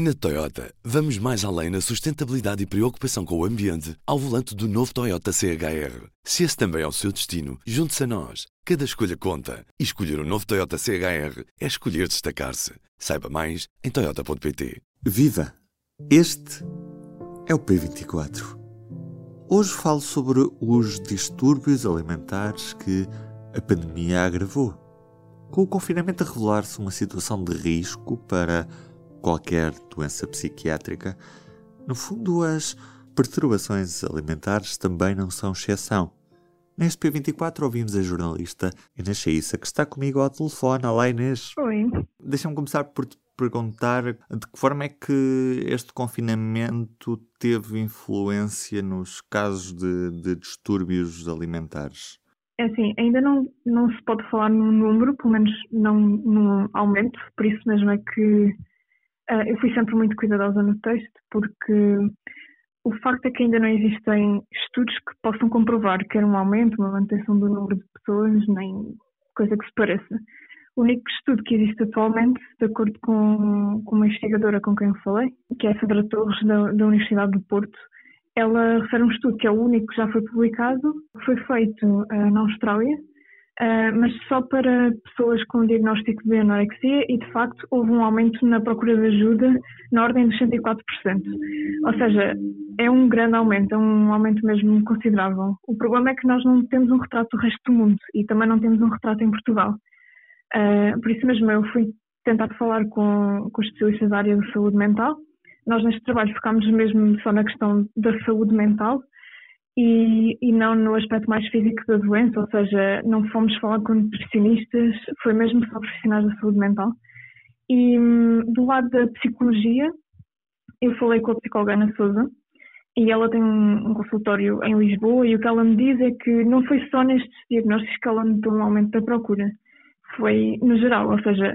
Na Toyota, vamos mais além na sustentabilidade e preocupação com o ambiente ao volante do novo Toyota CHR. Se esse também é o seu destino, junte-se a nós. Cada escolha conta. E escolher o um novo Toyota CHR é escolher destacar-se. Saiba mais em Toyota.pt. Viva! Este é o P24. Hoje falo sobre os distúrbios alimentares que a pandemia agravou. Com o confinamento a revelar-se uma situação de risco para qualquer doença psiquiátrica, no fundo as perturbações alimentares também não são exceção. Neste P24 ouvimos a jornalista Inês Chaissa, que está comigo ao telefone. Olá Inês. Oi. Deixa-me começar por te perguntar de que forma é que este confinamento teve influência nos casos de, de distúrbios alimentares? É assim, ainda não, não se pode falar num número, pelo menos não num aumento, por isso mesmo é que eu fui sempre muito cuidadosa no texto, porque o facto é que ainda não existem estudos que possam comprovar quer um aumento, uma manutenção do número de pessoas, nem coisa que se pareça. O único estudo que existe atualmente, de acordo com, com uma investigadora com quem eu falei, que é a Sandra Torres, da, da Universidade do Porto, ela refere um estudo que é o único que já foi publicado, que foi feito uh, na Austrália, Uh, mas só para pessoas com diagnóstico de anorexia e, de facto, houve um aumento na procura de ajuda na ordem dos 64%. Ou seja, é um grande aumento, é um aumento mesmo considerável. O problema é que nós não temos um retrato do resto do mundo e também não temos um retrato em Portugal. Uh, por isso mesmo eu fui tentar falar com, com especialistas da área da saúde mental. Nós neste trabalho focámos mesmo só na questão da saúde mental, e, e, não no aspecto mais físico da doença, ou seja, não fomos falar com nutricionistas, foi mesmo só profissionais da saúde mental. E do lado da psicologia, eu falei com a psicóloga Ana Souza e ela tem um, um consultório em Lisboa e o que ela me diz é que não foi só nestes diagnósticos que ela notou um aumento da procura, foi no geral, ou seja,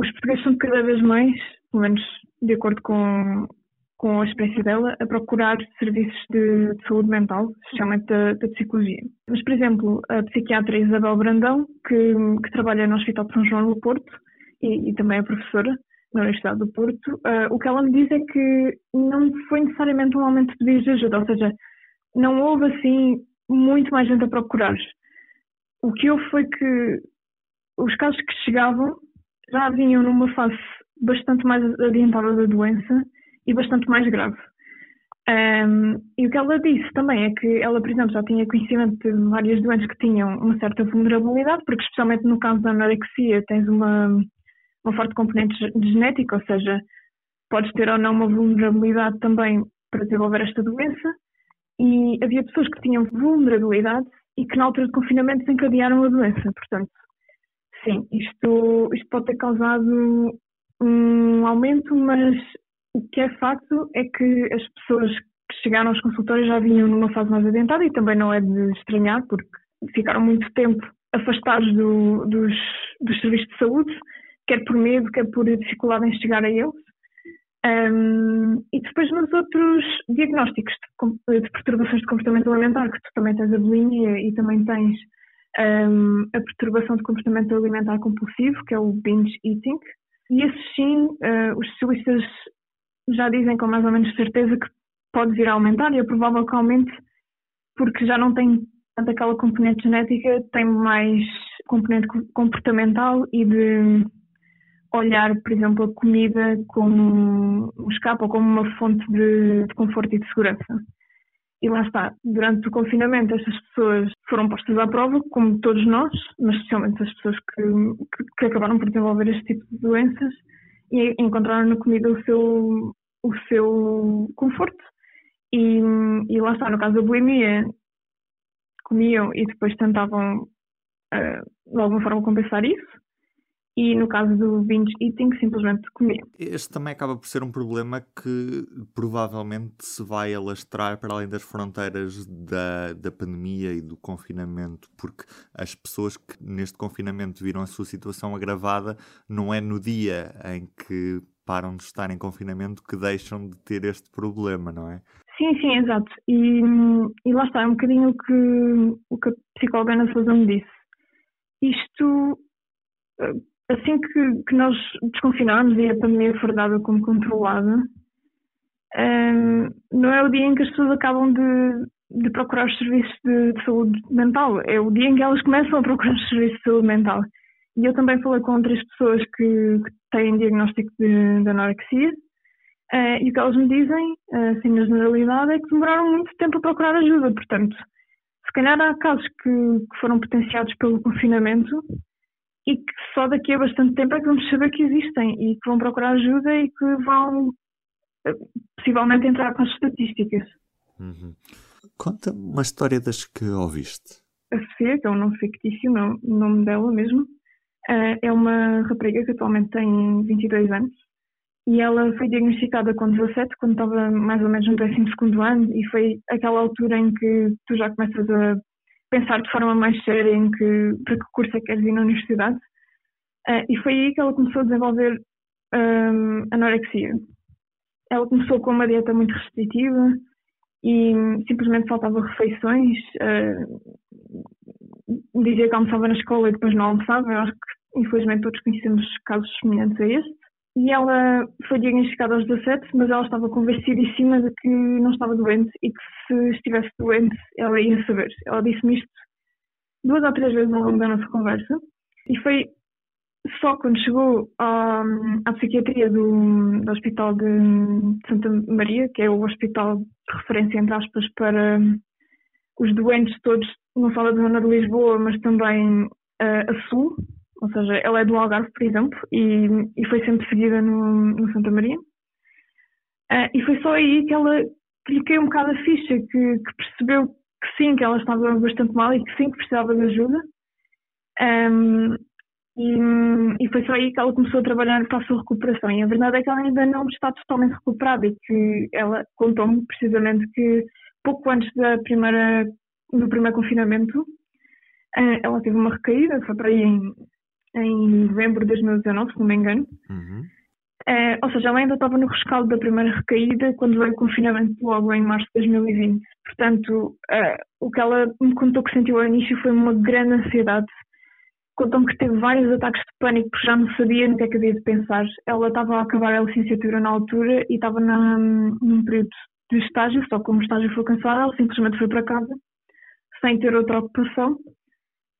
os portugueses são cada vez mais, pelo menos de acordo com, com a experiência dela, a procurar serviços de, de saúde mental, especialmente da, da, psicologia. Mas, por exemplo, a psiquiatra Isabel Brandão, que, que trabalha no Hospital de São João do Porto e, e também é professora na Universidade do Porto, uh, o que ela me diz é que não foi necessariamente um aumento de pedidos de ajuda, ou seja, não houve assim muito mais gente a procurar. O que houve foi que os casos que chegavam já vinham numa fase bastante mais adiantada da doença e bastante mais grave. Um, e o que ela disse também é que ela, por exemplo, já tinha conhecimento de várias doenças que tinham uma certa vulnerabilidade, porque especialmente no caso da anorexia tens uma, uma forte componente genética, ou seja, podes ter ou não uma vulnerabilidade também para desenvolver esta doença. E havia pessoas que tinham vulnerabilidade e que na altura de confinamento desencadearam a doença. Portanto, sim, isto, isto pode ter causado um aumento, mas o que é facto é que as pessoas que chegaram aos consultórios já vinham numa fase mais adiantada e também não é de estranhar, porque ficaram muito tempo afastados do, dos, dos serviços de saúde, quer por medo, quer por dificuldade em chegar a eles. Um, e depois nos outros diagnósticos de, de, perturbações de comportamento alimentar, que tu também tens a bulimia e também tens um, a perturbação de comportamento alimentar compulsivo, que é o binge eating. E esses sim, uh, os especialistas já dizem com mais ou menos certeza que pode vir a aumentar e é provável que aumente porque já não tem tanto aquela componente genética, tem mais componente comportamental e de olhar, por exemplo, a comida como um escape ou como uma fonte de, de conforto e de segurança. E lá está, durante o confinamento estas pessoas foram postas à prova, como todos nós, mas especialmente as pessoas que, que, que acabaram por desenvolver este tipo de doenças e encontraram na comida o seu, o seu conforto. E, e lá está, no caso da bulimia, comiam e depois tentavam uh, de alguma forma compensar isso. E no caso do binge eating, simplesmente comiam. Este também acaba por ser um problema que provavelmente se vai alastrar para além das fronteiras da, da pandemia e do confinamento, porque as pessoas que neste confinamento viram a sua situação agravada não é no dia em que param de estar em confinamento que deixam de ter este problema, não é? Sim, sim, exato. E, e lá está, é um bocadinho o que, o que a psicóloga Ana Souza me disse. Isto, assim que, que nós desconfinámos e a pandemia for dada como controlada, um, não é o dia em que as pessoas acabam de, de procurar os serviços de, de, saúde mental, é o dia em que elas começam a procurar os serviços de saúde mental. E eu também falei com outras pessoas que, que têm diagnóstico de, de anorexia uh, e o que elas me dizem, uh, assim na generalidade, é que demoraram muito tempo a procurar ajuda. Portanto, se calhar há casos que, que foram potenciados pelo confinamento e que só daqui a bastante tempo é que vamos saber que existem e que vão procurar ajuda e que vão eh, possivelmente entrar com as estatísticas. Uhum. Conta uma história das que ouviste. A Sofia, que é um nome fictício, o nome dela mesmo, uh, é uma rapariga que atualmente tem 22 anos e ela foi diagnosticada com 17 quando estava mais ou menos no 12 ano e foi aquela altura em que tu já começas a pensar de forma mais séria em que, para que curso é que queres ir na universidade. Uh, e foi aí que ela começou a desenvolver um, anorexia. Ela começou com uma dieta muito restritiva e simplesmente faltava refeições. Uh, dizia que almoçava na escola e depois não almoçava. Eu acho que, infelizmente, todos conhecemos casos semelhantes a este. E ela foi diagnosticada aos 17, mas ela estava convencidíssima de que não estava doente e que se estivesse doente ela ia saber. Ela disse-me isto duas ou três vezes ao longo da nossa conversa. E foi só quando chegou à, à psiquiatria do, do Hospital de Santa Maria, que é o hospital de referência, entre aspas, para os doentes todos, não só da zona de Lisboa, mas também uh, a sul, ou seja, ela é do Algarve, por exemplo, e, e foi sempre seguida no, no Santa Maria. Uh, e foi só aí que ela caiu um bocado a ficha, que, que, percebeu que sim, que ela estava bastante mal e que sim, que precisava de ajuda. Um, e, e, foi só aí que ela começou a trabalhar para a sua recuperação. E a verdade é que ela ainda não está totalmente recuperada e que ela contou-me precisamente que pouco antes da primeira, do primeiro confinamento, uh, ela teve uma recaída, foi para aí em em novembro de 2019, se não me engano. Uhum. Uh, ou seja, ela ainda estava no rescaldo da primeira recaída quando veio o confinamento logo em março de 2020. Portanto, uh, o que ela me contou que sentiu ao início foi uma grande ansiedade. Contou-me que teve vários ataques de pânico porque já não sabia no que é que havia de pensar. Ela estava a acabar a licenciatura na altura e estava na, num período de estágio, só que como o estágio foi cansado, ela simplesmente foi para casa sem ter outra ocupação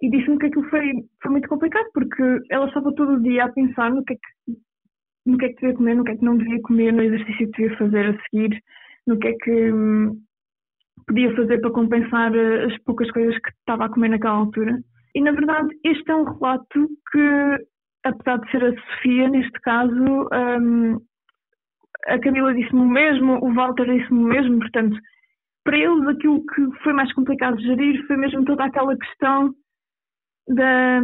e disse-me que aquilo foi, foi muito complicado porque ela estava todo o dia a pensar no que é que, no que, é que devia comer, no que é que não devia comer, no exercício que devia fazer a seguir, no que é que hum, podia fazer para compensar eh, as poucas coisas que estava a comer naquela altura. E na verdade, este é um relato que, apesar de ser a Sofia, neste caso, hum, a Camila disse-me o mesmo, o Walter disse-me o mesmo, portanto, para eles aquilo que foi mais complicado de gerir foi mesmo toda aquela questão da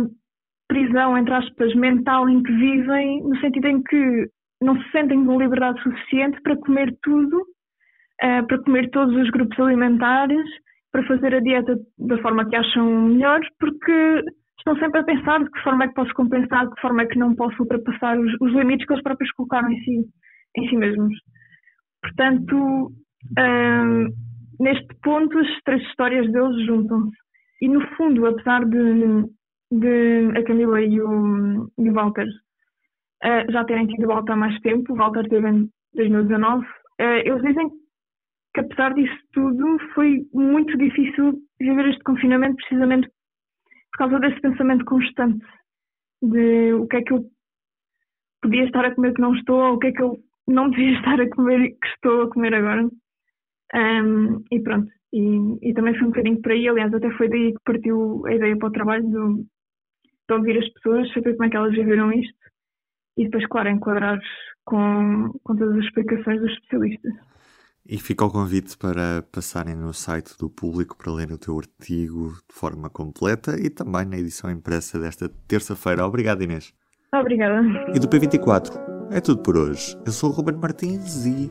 prisão, entre aspas, mental em que vivem, no sentido em que não se sentem com liberdade suficiente para comer tudo, uh, para comer todos os grupos alimentares, para fazer a dieta da forma que acham melhor, porque estão sempre a pensar de que forma é que posso compensar, de que forma é que não posso ultrapassar os, os limites que eles próprios colocaram em si, em si mesmos. Portanto, uh, neste ponto, as três histórias deles juntam-se. E no fundo, apesar de, de a Camila e o, e o Walter uh, já terem tido volta há mais tempo, o Walter teve em 2019, uh, eh, eles dizem que apesar disso tudo foi muito difícil viver este confinamento precisamente por causa desse pensamento constante de o que é que eu podia estar a comer que não estou, ou o que é que eu não devia estar a comer que estou a comer agora. Um, e pronto, e, e, também foi um bocadinho por aí, aliás, até foi daí que partiu a ideia para o trabalho de, de ouvir as pessoas, saber como é que elas viveram isto e depois, claro, enquadrar com, com todas as explicações dos especialistas. E fica o convite para passarem no site do público para lerem o teu artigo de forma completa e também na edição impressa desta terça-feira. Obrigado, Inês. Obrigada. E do P24 é tudo por hoje. Eu sou o Ruben Martins e